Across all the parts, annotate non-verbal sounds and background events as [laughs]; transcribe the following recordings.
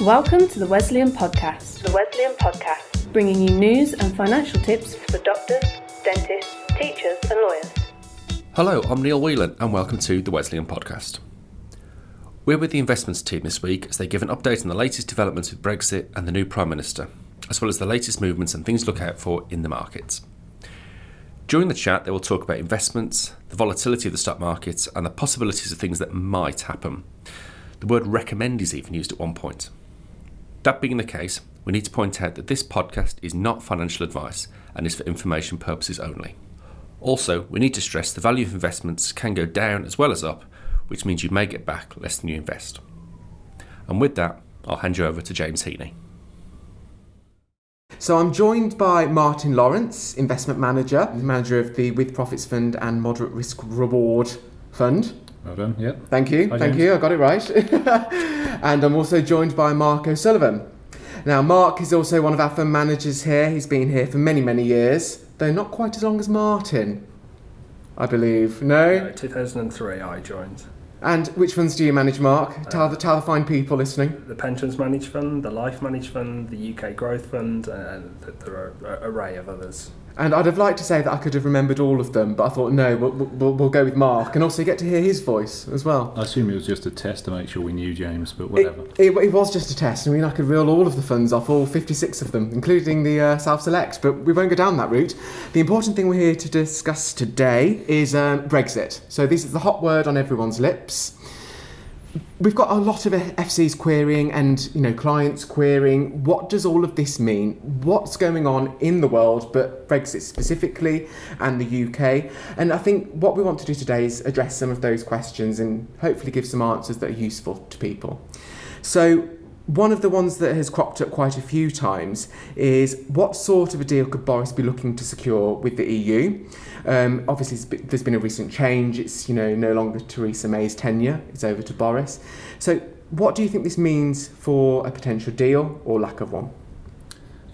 Welcome to the Wesleyan Podcast. The Wesleyan Podcast, bringing you news and financial tips for doctors, dentists, teachers, and lawyers. Hello, I'm Neil Whelan, and welcome to the Wesleyan Podcast. We're with the investments team this week as they give an update on the latest developments with Brexit and the new Prime Minister, as well as the latest movements and things to look out for in the markets. During the chat, they will talk about investments, the volatility of the stock markets, and the possibilities of things that might happen. The word recommend is even used at one point. That being the case, we need to point out that this podcast is not financial advice and is for information purposes only. Also, we need to stress the value of investments can go down as well as up, which means you may get back less than you invest. And with that, I'll hand you over to James Heaney. So I'm joined by Martin Lawrence, investment manager, manager of the With Profits Fund and Moderate Risk Reward Fund. Well done, yep. Thank you, Hi, thank James. you, I got it right. [laughs] and I'm also joined by Marc O'Sullivan. Now, Marc is also one of our fund managers here. He's been here for many, many years, though not quite as long as Martin, I believe. No? Uh, 2003 I joined. And which funds do you manage, Marc? Tell the, tell the fine people listening. The Pensions Managed Fund, the Life Managed Fund, the UK Growth Fund, and th- there are an array of others. And I'd have liked to say that I could have remembered all of them, but I thought, no, we'll, we'll, we'll go with Marc and also get to hear his voice as well. I assume it was just a test to make sure we knew James, but It, whatever. it, it was just a test. I mean, I could reel all of the funds off, all 56 of them, including the uh, self select, but we won't go down that route. The important thing we're here to discuss today is um, Brexit. So, this is the hot word on everyone's lips. We've got a lot of FCs querying and you know clients querying. What does all of this mean? What's going on in the world, but Brexit specifically, and the UK? And I think what we want to do today is address some of those questions and hopefully give some answers that are useful to people. So, one of the ones that has cropped up quite a few times is what sort of a deal could Boris be looking to secure with the EU? Um, obviously, there's been a recent change. It's you know no longer Theresa May's tenure; it's over to Boris. So, what do you think this means for a potential deal or lack of one?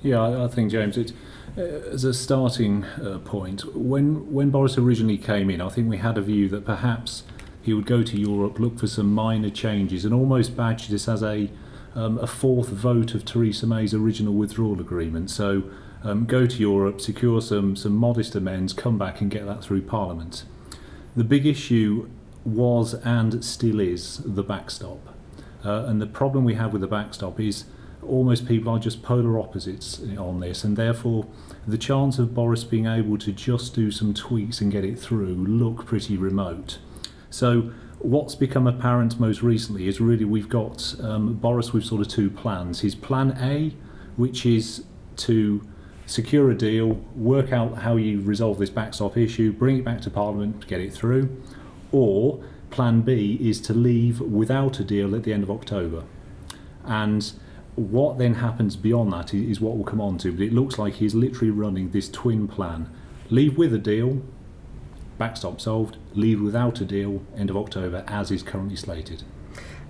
Yeah, I, think James, it, uh, as a starting uh, point, when when Boris originally came in, I think we had a view that perhaps he would go to Europe, look for some minor changes, and almost badge this as a um, a fourth vote of Theresa May's original withdrawal agreement. So um, go to Europe, secure some some modest amends, come back and get that through Parliament. The big issue was and still is the backstop. Uh, and the problem we have with the backstop is almost people are just polar opposites on this, and therefore the chance of Boris being able to just do some tweaks and get it through look pretty remote. So what's become apparent most recently is really we've got um, Boris with sort of two plans. His plan A, which is to secure a deal, work out how you resolve this backstop issue, bring it back to Parliament to get it through, or plan B is to leave without a deal at the end of October. And what then happens beyond that is what we'll come on to, but it looks like he's literally running this twin plan leave with a deal, backstop solved, leave without a deal, end of October, as is currently slated.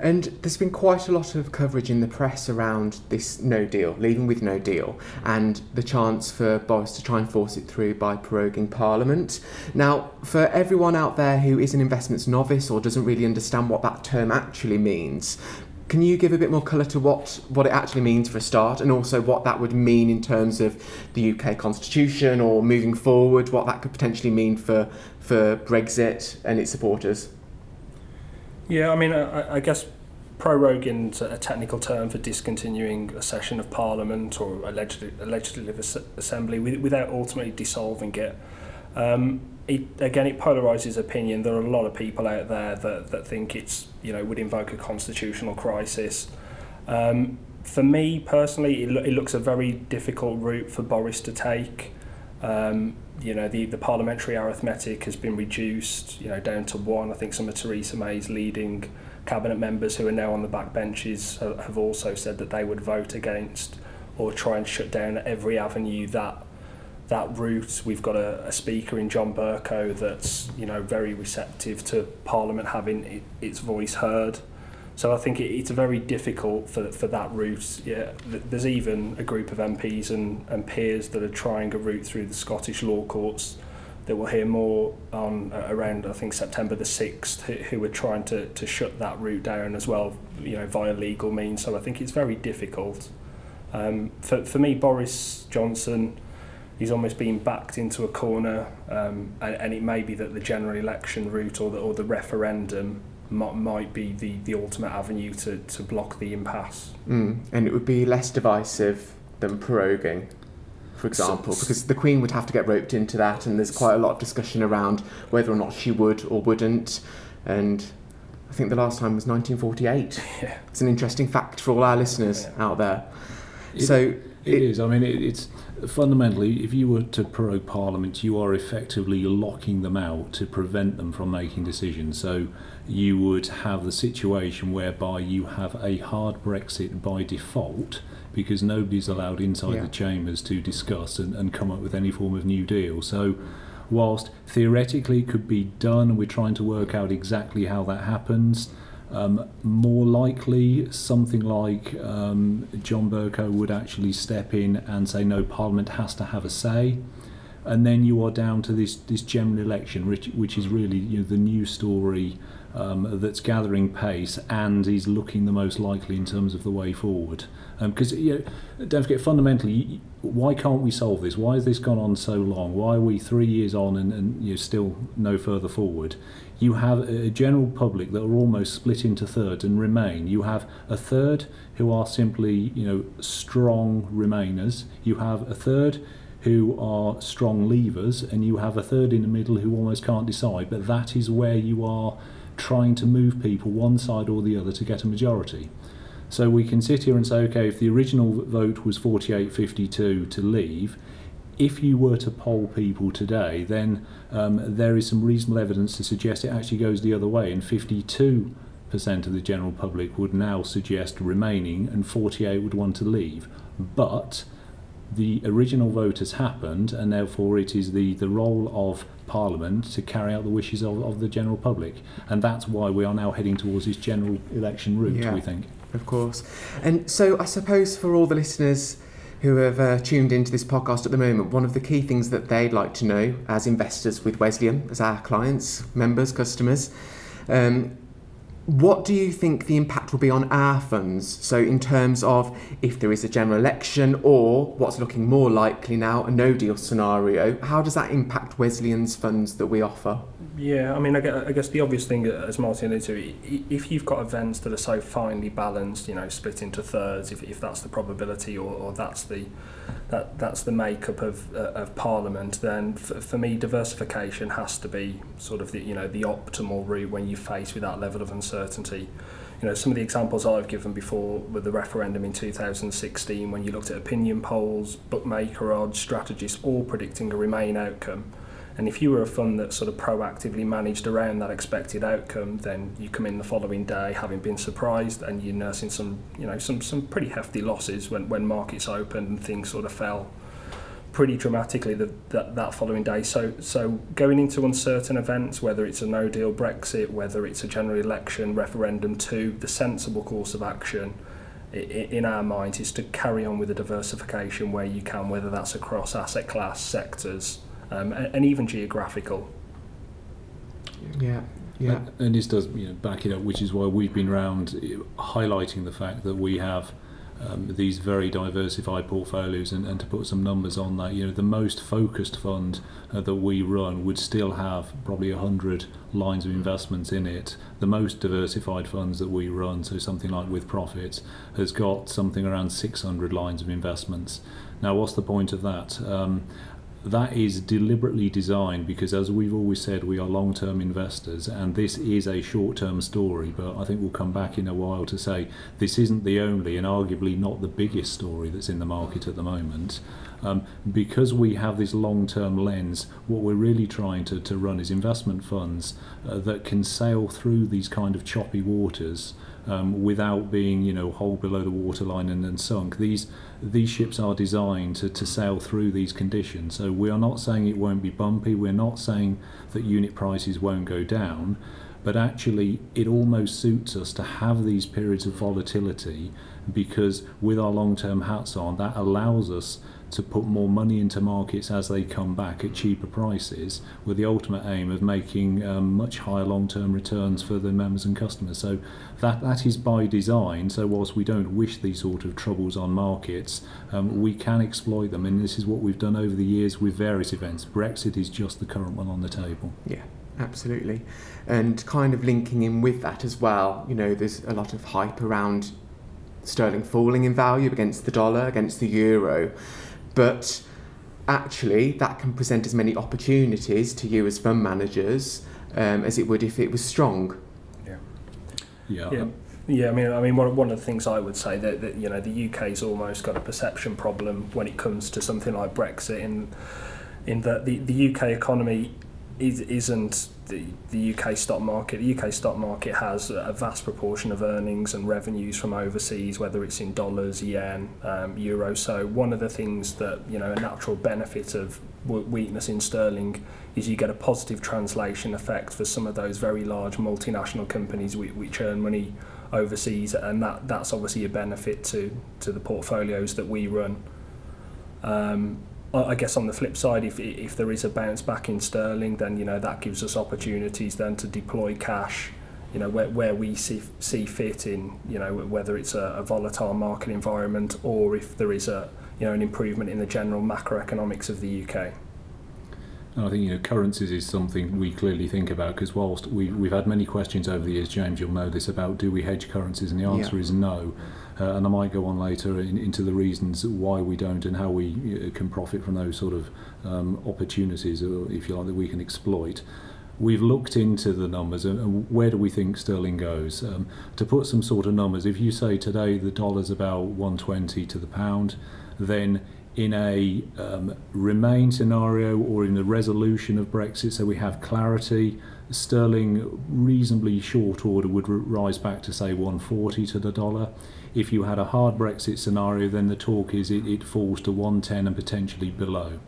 And there's been quite a lot of coverage in the press around this no deal, leaving with no deal, and the chance for Boris to try and force it through by proroguing Parliament. Now, for everyone out there who is an investments novice or doesn't really understand what that term actually means, can you give a bit more colour to what, what it actually means for a start, and also what that would mean in terms of the UK constitution or moving forward, what that could potentially mean for, for Brexit and its supporters? Yeah, I mean, I, I guess proroguing's a technical term for discontinuing a session of Parliament or a legis- a legislative as- assembly with, without ultimately dissolving it. Um, it. Again, it polarises opinion. There are a lot of people out there that, that think it's, you know, would invoke a constitutional crisis. Um, for me personally, it, lo- it looks a very difficult route for Boris to take. Um, you know, the, the parliamentary arithmetic has been reduced, you know, down to one. I think some of Theresa May's leading cabinet members who are now on the back benches have also said that they would vote against or try and shut down every avenue that that route. We've got a, a speaker in John Bercow that's you know very receptive to Parliament having it, its voice heard. So I think it, it's very difficult for for that route. Yeah, there's even a group of MPs and, and peers that are trying a route through the Scottish law courts that we'll hear more on uh, around I think September the 6th who, who are trying to, to shut that route down as well you know via legal means so I think it's very difficult um, for, for me Boris Johnson he's almost been backed into a corner um, and, and it may be that the general election route or the, or the referendum might, might be the, the ultimate avenue to, to block the impasse Mm. And it would be less divisive than proroguing, for example, S- because the Queen would have to get roped into that, and there's quite a lot of discussion around whether or not she would or wouldn't. And I think the last time was 1948. [laughs] yeah It's an interesting fact for all our listeners Yeah. out there. It- so It is. I mean, it, it's fundamentally, if you were to prorogue Parliament, you are effectively locking them out to prevent them from making decisions. So you would have the situation whereby you have a hard Brexit by default because nobody's allowed inside Yeah. the chambers to discuss and, and come up with any form of new deal. So whilst theoretically it could be done, we're trying to work out exactly how that happens. Um, more likely, something like um, John Bercow would actually step in and say, no, Parliament has to have a say. And then you are down to this, this general election, which, which is really you know, the new story um, that's gathering pace and is looking the most likely in terms of the way forward. Because you know, don't forget, fundamentally, why can't we solve this? Why has this gone on so long? Why are we three years on and, and you know, still no further forward? You have a general public that are almost split into thirds and remain. You have a third who are simply, you know, strong remainers. You have a third who are strong leavers, and you have a third in the middle who almost can't decide. But that is where you are trying to move people one side or the other to get a majority. So we can sit here and say, okay, if the original vote was 48-52 to leave, if you were to poll people today, then um, there is some reasonable evidence to suggest it actually goes the other way, and 52% of the general public would now suggest remaining, and 48 would want to leave. But the original vote has happened, and therefore it is the, the role of Parliament to carry out the wishes of, of the general public, and that's why we are now heading towards this general election route. Yeah. We think. Of course. And so I suppose for all the listeners who have uh, tuned into this podcast at the moment, one of the key things that they'd like to know as investors with Wesleyan, as our clients, members, customers, um, what do you think the impact will be on our funds? So, in terms of if there is a general election or what's looking more likely now, a no deal scenario, how does that impact Wesleyan's funds that we offer? Yeah, I mean, I gue- I guess the obvious thing, uh, as Martin alluded to, if you've got events that are so finely balanced, you know, split into thirds, if, if that's the probability or, or that's the that that's the makeup of uh, of Parliament, then f- for me, diversification has to be sort of the you know the optimal route when you face with that level of uncertainty. You know, some of the examples I've given before with the referendum in 2016, when you looked at opinion polls, bookmaker odds, strategists, all predicting a Remain outcome. And if you were a fund that sort of proactively managed around that expected outcome, then you come in the following day having been surprised and you're nursing some, you know, some, some pretty hefty losses when, when markets opened and things sort of fell pretty dramatically the, that, that following day. So, so going into uncertain events, whether it's a no deal Brexit, whether it's a general election, referendum two, the sensible course of action in our minds is to carry on with the diversification where you can, whether that's across asset class, sectors, um, and, and even geographical. Yeah, yeah. And, and this does you know, back it up, which is why we've been around uh, highlighting the fact that we have um, these very diversified portfolios, and, and to put some numbers on that, you know, the most focused fund uh, that we run would still have probably 100 lines of investments in it. The most diversified funds that we run, so something like With Profits, has got something around 600 lines of investments. Now, what's the point of that? Um, that is deliberately designed because, as we've always said, we are long term investors, and this is a short term story. But I think we'll come back in a while to say this isn't the only and arguably not the biggest story that's in the market at the moment. Um, because we have this long term lens, what we're really trying to, to run is investment funds uh, that can sail through these kind of choppy waters. Um, without being, you know, holed below the waterline and then sunk. These these ships are designed to, to sail through these conditions. So we are not saying it won't be bumpy. We're not saying that unit prices won't go down. but actually it almost suits us to have these periods of volatility because with our long-term hats on, that allows us to put more money into markets as they come back at cheaper prices, with the ultimate aim of making um, much higher long-term returns for the members and customers. So that that is by design. So whilst we don't wish these sort of troubles on markets, um, we can exploit them, and this is what we've done over the years with various events. Brexit is just the current one on the table. Yeah, absolutely. And kind of linking in with that as well, you know, there's a lot of hype around sterling falling in value against the dollar, against the euro. But actually, that can present as many opportunities to you as fund managers um, as it would if it was strong. Yeah. Yeah. Yeah, Yeah, I mean, I mean, one, one of the things I would say that, that you know the UK's almost got a perception problem when it comes to something like Brexit, in in that the, the UK economy is, isn't the, the UK stock market. The UK stock market has a vast proportion of earnings and revenues from overseas, whether it's in dollars, yen, um, euro. So one of the things that you know a natural benefit of weakness in sterling is you get a positive translation effect for some of those very large multinational companies which, earn money overseas, and that that's obviously a benefit to to the portfolios that we run. Um, I I guess on the flip side, if if there is a bounce back in sterling, then you know that gives us opportunities then to deploy cash, you know where, where we see see fit in you know whether it's a, a volatile market environment or if there is a you know an improvement in the general macroeconomics of the UK. And I think you know currencies is something we clearly think about because whilst we, we've had many questions over the years, James, you'll know this about do we hedge currencies, and the answer Yeah. is no. Uh, and I might go on later in, into the reasons why we don't and how we uh, can profit from those sort of um, opportunities, if you like, that we can exploit. We've looked into the numbers and, where do we think sterling goes? Um, to put some sort of numbers, if you say today the dollar's about 120 to the pound, then in a um, remain scenario or in the resolution of Brexit, so we have clarity, sterling reasonably short order would rise back to say 140 to the dollar. If you had a hard Brexit scenario, then the talk is it, it falls to 110 and potentially below.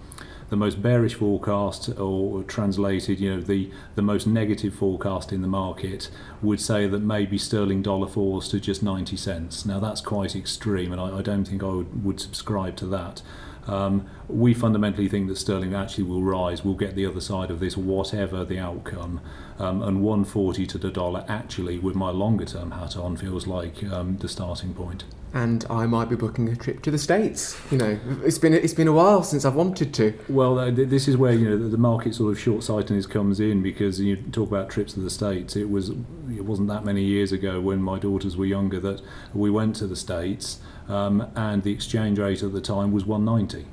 The most bearish forecast, or translated, you know, the, the most negative forecast in the market would say that maybe sterling dollar falls to just 90 cents. Now that's quite extreme, and I, I don't think I would, would subscribe to that. Um, we fundamentally think that sterling actually will rise. We'll get the other side of this, whatever the outcome. Um, and 140 to the dollar, actually, with my longer term hat on, feels like um, the starting point. And I might be booking a trip to the States. You know, it's been it's been a while since I've wanted to. Well, uh, this is where you know the- the market sort of short-sightedness comes in because you talk about trips to the states. It was it wasn't that many years ago when my daughters were younger that we went to the states, um, and the exchange rate at the time was 190.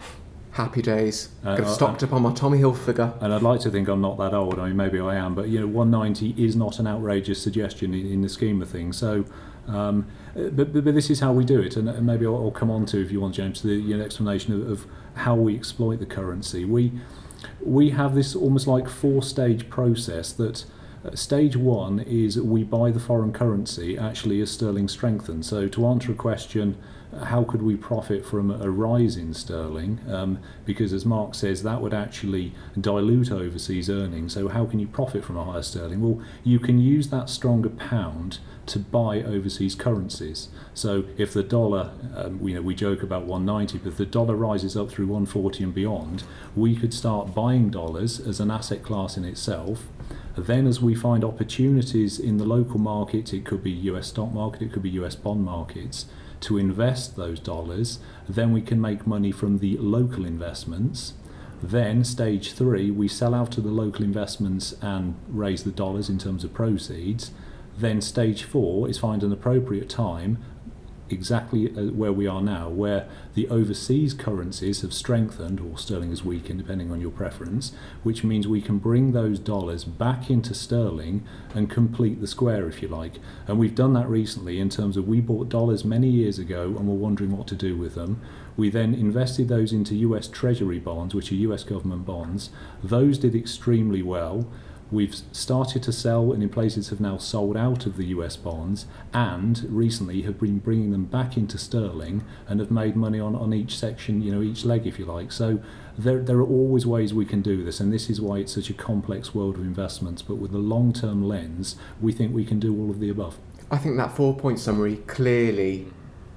Happy days. Uh, Got uh, stocked up on my Tommy Hilfiger. And I'd like to think I'm not that old. I mean, maybe I am, but you know, 190 is not an outrageous suggestion in, in the scheme of things. So, um, uh, but, but, but this is how we do it, and, and maybe I'll, I'll come on to, if you want, James, the you know, explanation of, of how we exploit the currency. We we have this almost like four-stage process that. uh, Stage one is we buy the foreign currency actually as sterling strengthens. So to answer a question, how could we profit from a rise in sterling? Um, because as Marc says, that would actually dilute overseas earnings. So how can you profit from a higher sterling? Well, you can use that stronger pound to buy overseas currencies. So if the dollar, um, you know, we joke about 190, but if the dollar rises up through 140 and beyond, we could start buying dollars as an asset class in itself. Then, as we find opportunities in the local market, it could be US stock market, it could be US bond markets, to invest those dollars, then we can make money from the local investments. Then, stage three, we sell out to the local investments and raise the dollars in terms of proceeds. Then, stage four is find an appropriate time, exactly uh, where we are now, where the overseas currencies have strengthened, or sterling has weakened, depending on your preference, which means we can bring those dollars back into sterling and complete the square, if you like. And we've done that recently in terms of we bought dollars many years ago and were wondering what to do with them. We then invested those into US Treasury bonds, which are US government bonds. Those did extremely well. We've started to sell, and in places have now sold out of the US bonds, and recently have been bringing them back into sterling and have made money on, on each section, you know, each leg, if you like. So there, there are always ways we can do this, and this is why it's such a complex world of investments. But with a long term lens, we think we can do all of the above. I think that four point summary clearly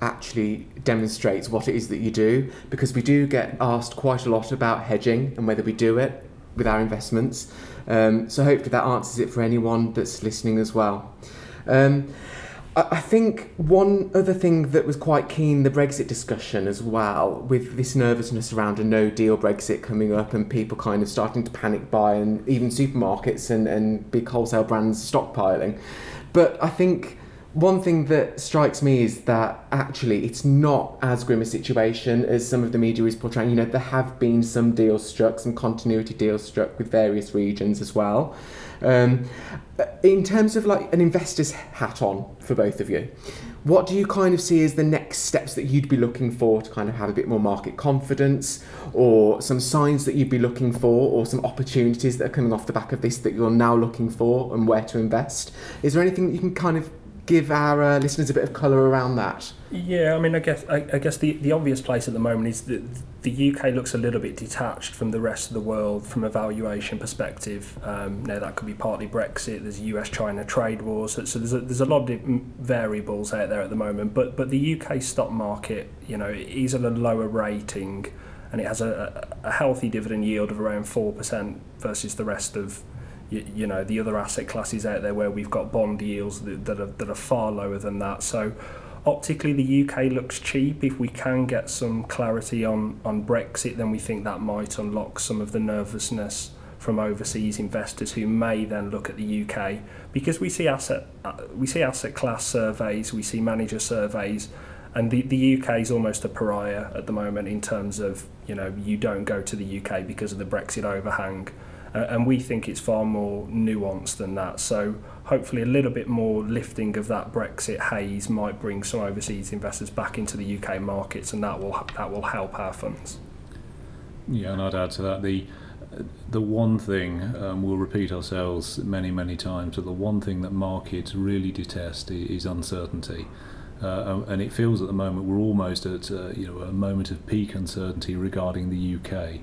actually demonstrates what it is that you do because we do get asked quite a lot about hedging and whether we do it with our investments. Um, so hopefully that answers it for anyone that's listening as well. Um, I think one other thing that was quite keen the Brexit discussion as well, with this nervousness around a no deal Brexit coming up and people kind of starting to panic buy and even supermarkets and, and big wholesale brands stockpiling. But I think one thing that strikes me is that actually it's not as grim a situation as some of the media is portraying. You know, there have been some deals struck, some continuity deals struck with various regions as well. Um, in terms of like an investor's hat on for both of you, what do you kind of see as the next steps that you'd be looking for to kind of have a bit more market confidence, or some signs that you'd be looking for, or some opportunities that are coming off the back of this that you're now looking for and where to invest? Is there anything that you can kind of give our uh, listeners a bit of colour around that? Yeah, I mean, I guess I, I guess the, the obvious place at the moment is that the UK looks a little bit detached from the rest of the world from a valuation perspective. Um, now that could be partly Brexit. There's US-China trade wars, so, so there's a, there's a lot of variables out there at the moment. But but the UK stock market, you know, is at a lower rating, and it has a, a healthy dividend yield of around four percent versus the rest of you, you know the other asset classes out there where we've got bond yields that, that are that are far lower than that. So optically the UK looks cheap. If we can get some clarity on on Brexit, then we think that might unlock some of the nervousness from overseas investors who may then look at the UK because we see asset uh, we see asset class surveys, we see manager surveys and the, the UK is almost a pariah at the moment in terms of you know you don't go to the UK because of the Brexit overhang and we think it's far more nuanced than that. So hopefully a little bit more lifting of that Brexit haze might bring some overseas investors back into the UK markets, and that will that will help our funds. Yeah, and I'd add to that the the one thing um, we'll repeat ourselves many many times, but the one thing that markets really detest is uncertainty. Uh, and it feels at the moment we're almost at uh, you know a moment of peak uncertainty regarding the UK.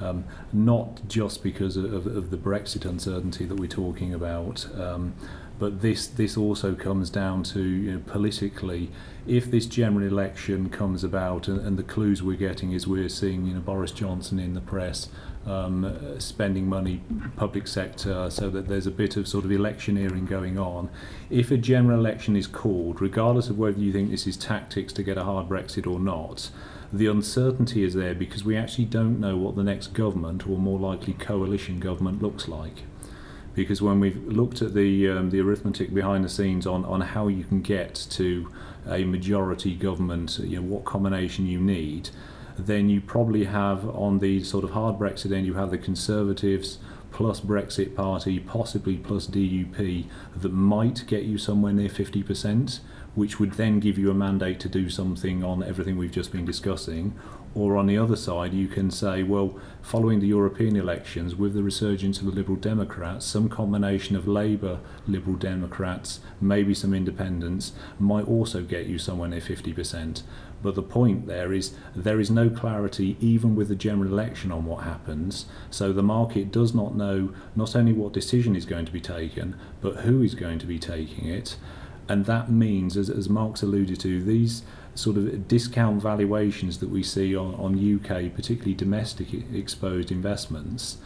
Um, not just because of, of, the Brexit uncertainty that we're talking about, um, but this this also comes down to you know, politically, if this general election comes about, and, and, the clues we're getting is we're seeing you know Boris Johnson in the press um, spending money public sector, so that there's a bit of sort of electioneering going on. If a general election is called, regardless of whether you think this is tactics to get a hard Brexit or not the uncertainty is there because we actually don't know what the next government or more likely coalition government looks like. Because when we've looked at the um, the arithmetic behind the scenes on, on how you can get to a majority government, you know what combination you need, then you probably have on the sort of hard Brexit end you have the Conservatives plus Brexit Party, possibly plus DUP, that might get you somewhere near 50%, which would then give you a mandate to do something on everything we've just been discussing. Or on the other side, you can say, well, following the European elections, with the resurgence of the Liberal Democrats, some combination of Labour, Liberal Democrats, maybe some independents, might also get you somewhere near 50%. But the point there is there is no clarity even with the general election on what happens. So the market does not know not only what decision is going to be taken, but who is going to be taking it and that means, as, as Marc's alluded to, these sort of discount valuations that we see on, on UK, particularly domestic exposed investments,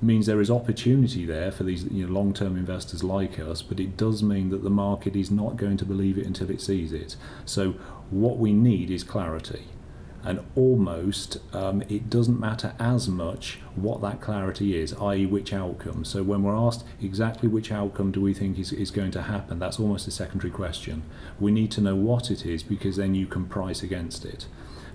means there is opportunity there for these you know, long-term investors like us, but it does mean that the market is not going to believe it until it sees it. So what we need is clarity and almost um, it doesn't matter as much what that clarity is, i.e., which outcome. So, when we're asked exactly which outcome do we think is, is going to happen, that's almost a secondary question. We need to know what it is because then you can price against it.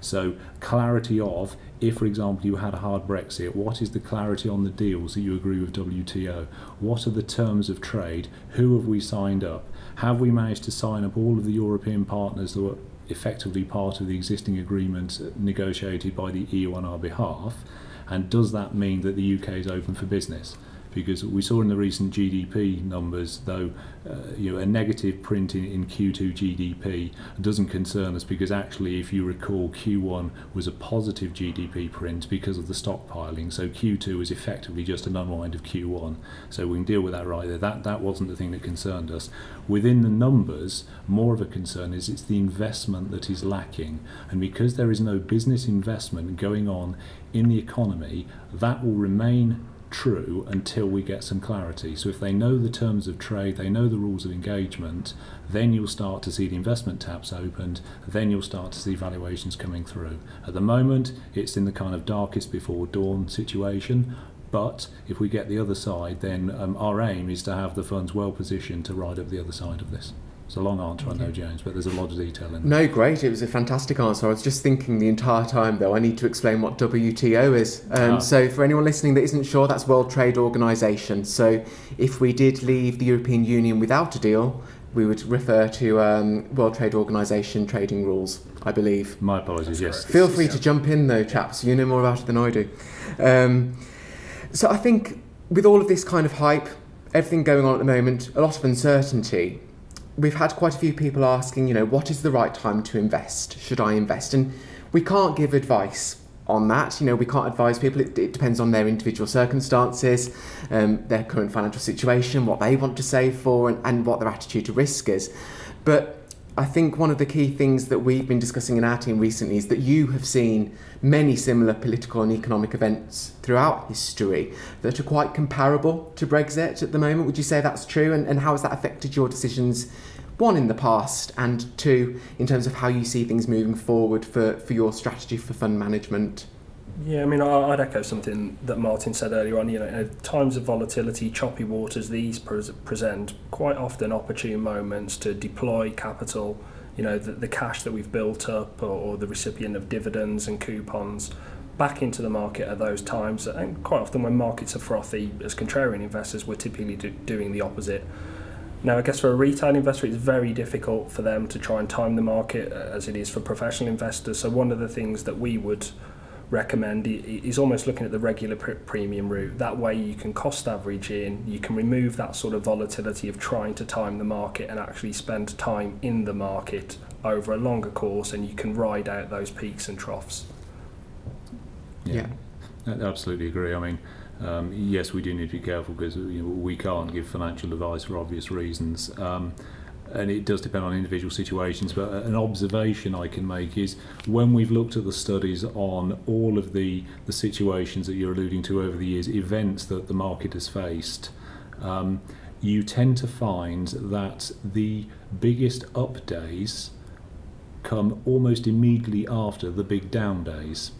So, clarity of if, for example, you had a hard Brexit, what is the clarity on the deals that you agree with WTO? What are the terms of trade? Who have we signed up? Have we managed to sign up all of the European partners that were effectively part of the existing agreement negotiated by the EU on our behalf? And does that mean that the UK is open for business? Because we saw in the recent GDP numbers, though, uh, you know, a negative print in, in Q2 GDP doesn't concern us because actually, if you recall, Q1 was a positive GDP print because of the stockpiling. So Q2 was effectively just an unwind of Q1. So we can deal with that right there. That that wasn't the thing that concerned us. Within the numbers, more of a concern is it's the investment that is lacking, and because there is no business investment going on in the economy, that will remain true until we get some clarity. So if they know the terms of trade, they know the rules of engagement, then you'll start to see the investment taps opened, then you'll start to see valuations coming through. At the moment, it's in the kind of darkest before dawn situation. But if we get the other side, then um, our aim is to have the funds well positioned to ride up the other side of this. It's a long answer, I know, James, but there's a lot of detail in there. No, great. It was a fantastic answer. I was just thinking the entire time, though, I need to explain what WTO is. Um, Ah. So, for anyone listening that isn't sure, that's World Trade Organization. So, if we did leave the European Union without a deal, we would refer to um, World Trade Organization trading rules, I believe. My apologies, yes. Feel free to jump in, though, chaps. You know more about it than I do. Um, so, I think with all of this kind of hype, everything going on at the moment, a lot of uncertainty, we've had quite a few people asking, you know, what is the right time to invest? Should I invest? And we can't give advice on that. You know, we can't advise people. It, it depends on their individual circumstances, um, their current financial situation, what they want to save for, and, and what their attitude to risk is. But I think one of the key things that we've been discussing in our team recently is that you have seen many similar political and economic events throughout history that are quite comparable to Brexit at the moment. Would you say that's true? And, and how has that affected your decisions, one, in the past, and two, in terms of how you see things moving forward for, for your strategy for fund management? Yeah, I mean, I'd echo something that Martin said earlier on. You know, times of volatility, choppy waters, these present quite often opportune moments to deploy capital. You know, the, the cash that we've built up, or, or the recipient of dividends and coupons, back into the market at those times. And quite often, when markets are frothy, as contrarian investors, we're typically do, doing the opposite. Now, I guess for a retail investor, it's very difficult for them to try and time the market uh, as it is for professional investors. So, one of the things that we would recommend i- is almost looking at the regular pr- premium route. That way, you can cost average in, you can remove that sort of volatility of trying to time the market and actually spend time in the market over a longer course, and you can ride out those peaks and troughs. Yeah. I absolutely agree. I mean, um, yes, we do need to be careful because you know, we can't give financial advice for obvious reasons. Um, and it does depend on individual situations, but an observation I can make is when we've looked at the studies on all of the, the situations that you're alluding to over the years, events that the market has faced, um, you tend to find that the biggest up days come almost immediately after the big down days.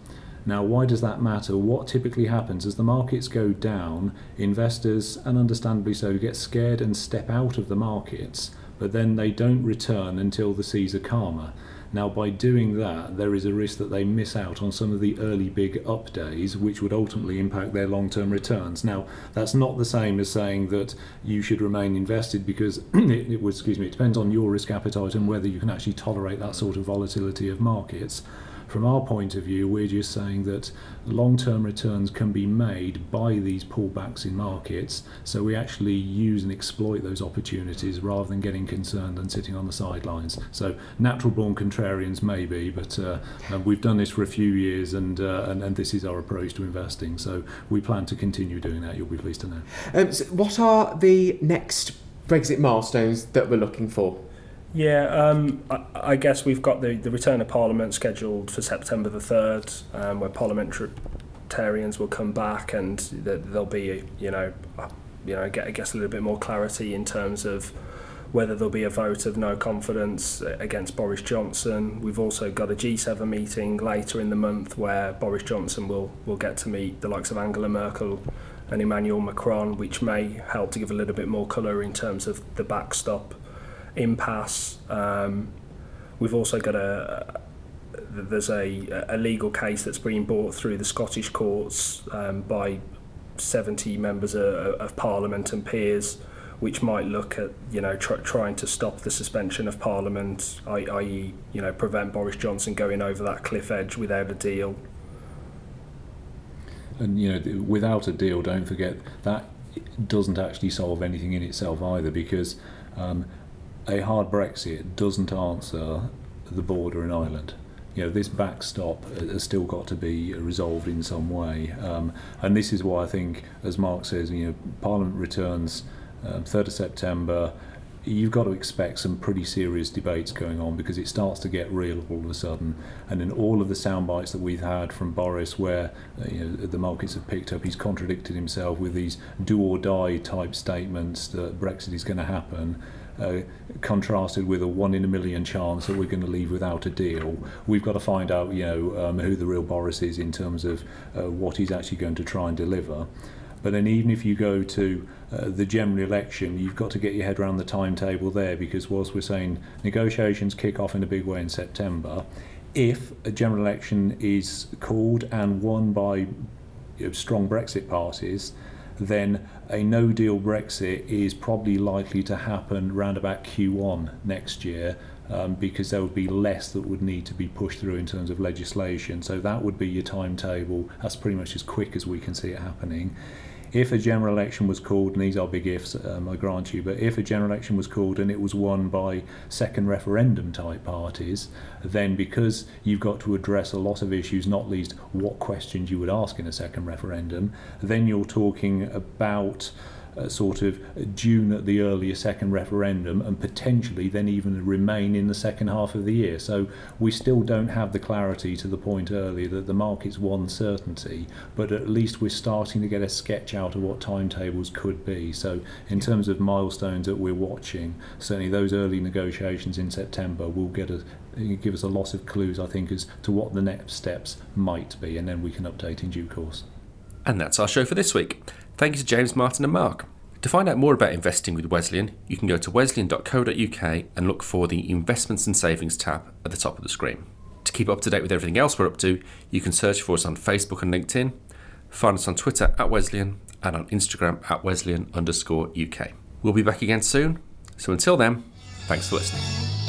Now, why does that matter? What typically happens as the markets go down, investors, and understandably so, get scared and step out of the markets, but then they don't return until the seas are calmer. Now, by doing that, there is a risk that they miss out on some of the early big up days, which would ultimately impact their long term returns. Now, that's not the same as saying that you should remain invested because [clears throat] it, it would, excuse me, it depends on your risk appetite and whether you can actually tolerate that sort of volatility of markets. From our point of view, we're just saying that long term returns can be made by these pullbacks in markets, so we actually use and exploit those opportunities rather than getting concerned and sitting on the sidelines. So, natural born contrarians, maybe, but uh, we've done this for a few years and, uh, and, and this is our approach to investing. So, we plan to continue doing that, you'll be pleased to know. Um, so what are the next Brexit milestones that we're looking for? Yeah, um, I, I guess we've got the, the return of Parliament scheduled for September the 3rd, um, where parliamentarians will come back and th- there'll be, you know, uh, you know, gue- I guess a little bit more clarity in terms of whether there'll be a vote of no confidence uh, against Boris Johnson. We've also got a G7 meeting later in the month where Boris Johnson will, will get to meet the likes of Angela Merkel and Emmanuel Macron, which may help to give a little bit more colour in terms of the backstop impasse. Um, we've also got a there's a, a legal case that's being brought through the Scottish courts um, by 70 members of, of Parliament and peers, which might look at you know tr- trying to stop the suspension of Parliament, i.e. you know prevent Boris Johnson going over that cliff edge without a deal. And you know, without a deal, don't forget that doesn't actually solve anything in itself either because um, a hard Brexit doesn't answer the border in Ireland. You know, this backstop has still got to be resolved in some way, um, and this is why I think, as Marc says, you know, Parliament returns um, 3rd of September you've got to expect some pretty serious debates going on because it starts to get real all of a sudden. And in all of the sound bites that we've had from Boris, where uh, you know, the markets have picked up, he's contradicted himself with these do or die type statements that Brexit is going to happen. Uh, contrasted with a one in a million chance that we're going to leave without a deal, we've got to find out, you know, um, who the real Boris is in terms of uh, what he's actually going to try and deliver. But then, even if you go to uh, the general election, you've got to get your head around the timetable there because, whilst we're saying negotiations kick off in a big way in September, if a general election is called and won by you know, strong Brexit parties, then a no deal Brexit is probably likely to happen round about Q1 next year. Um, because there would be less that would need to be pushed through in terms of legislation. So that would be your timetable. That's pretty much as quick as we can see it happening if a general election was called, and these are big ifs, um, I grant you, but if a general election was called and it was won by second referendum type parties, then because you've got to address a lot of issues, not least what questions you would ask in a second referendum, then you're talking about uh, sort of June at the earlier second referendum and potentially then even remain in the second half of the year. So we still don't have the clarity to the point earlier that the market's one certainty, but at least we're starting to get a sketch out of what timetables could be. So in terms of milestones that we're watching, certainly those early negotiations in September will get us give us a lot of clues, I think, as to what the next steps might be, and then we can update in due course. And that's our show for this week. Thank you to James Martin and Marc. To find out more about investing with Wesleyan, you can go to wesleyan.co.uk and look for the Investments and Savings tab at the top of the screen. To keep up to date with everything else we're up to, you can search for us on Facebook and LinkedIn, find us on Twitter at Wesleyan, and on Instagram at Wesleyan underscore UK. We'll be back again soon, so until then, thanks for listening.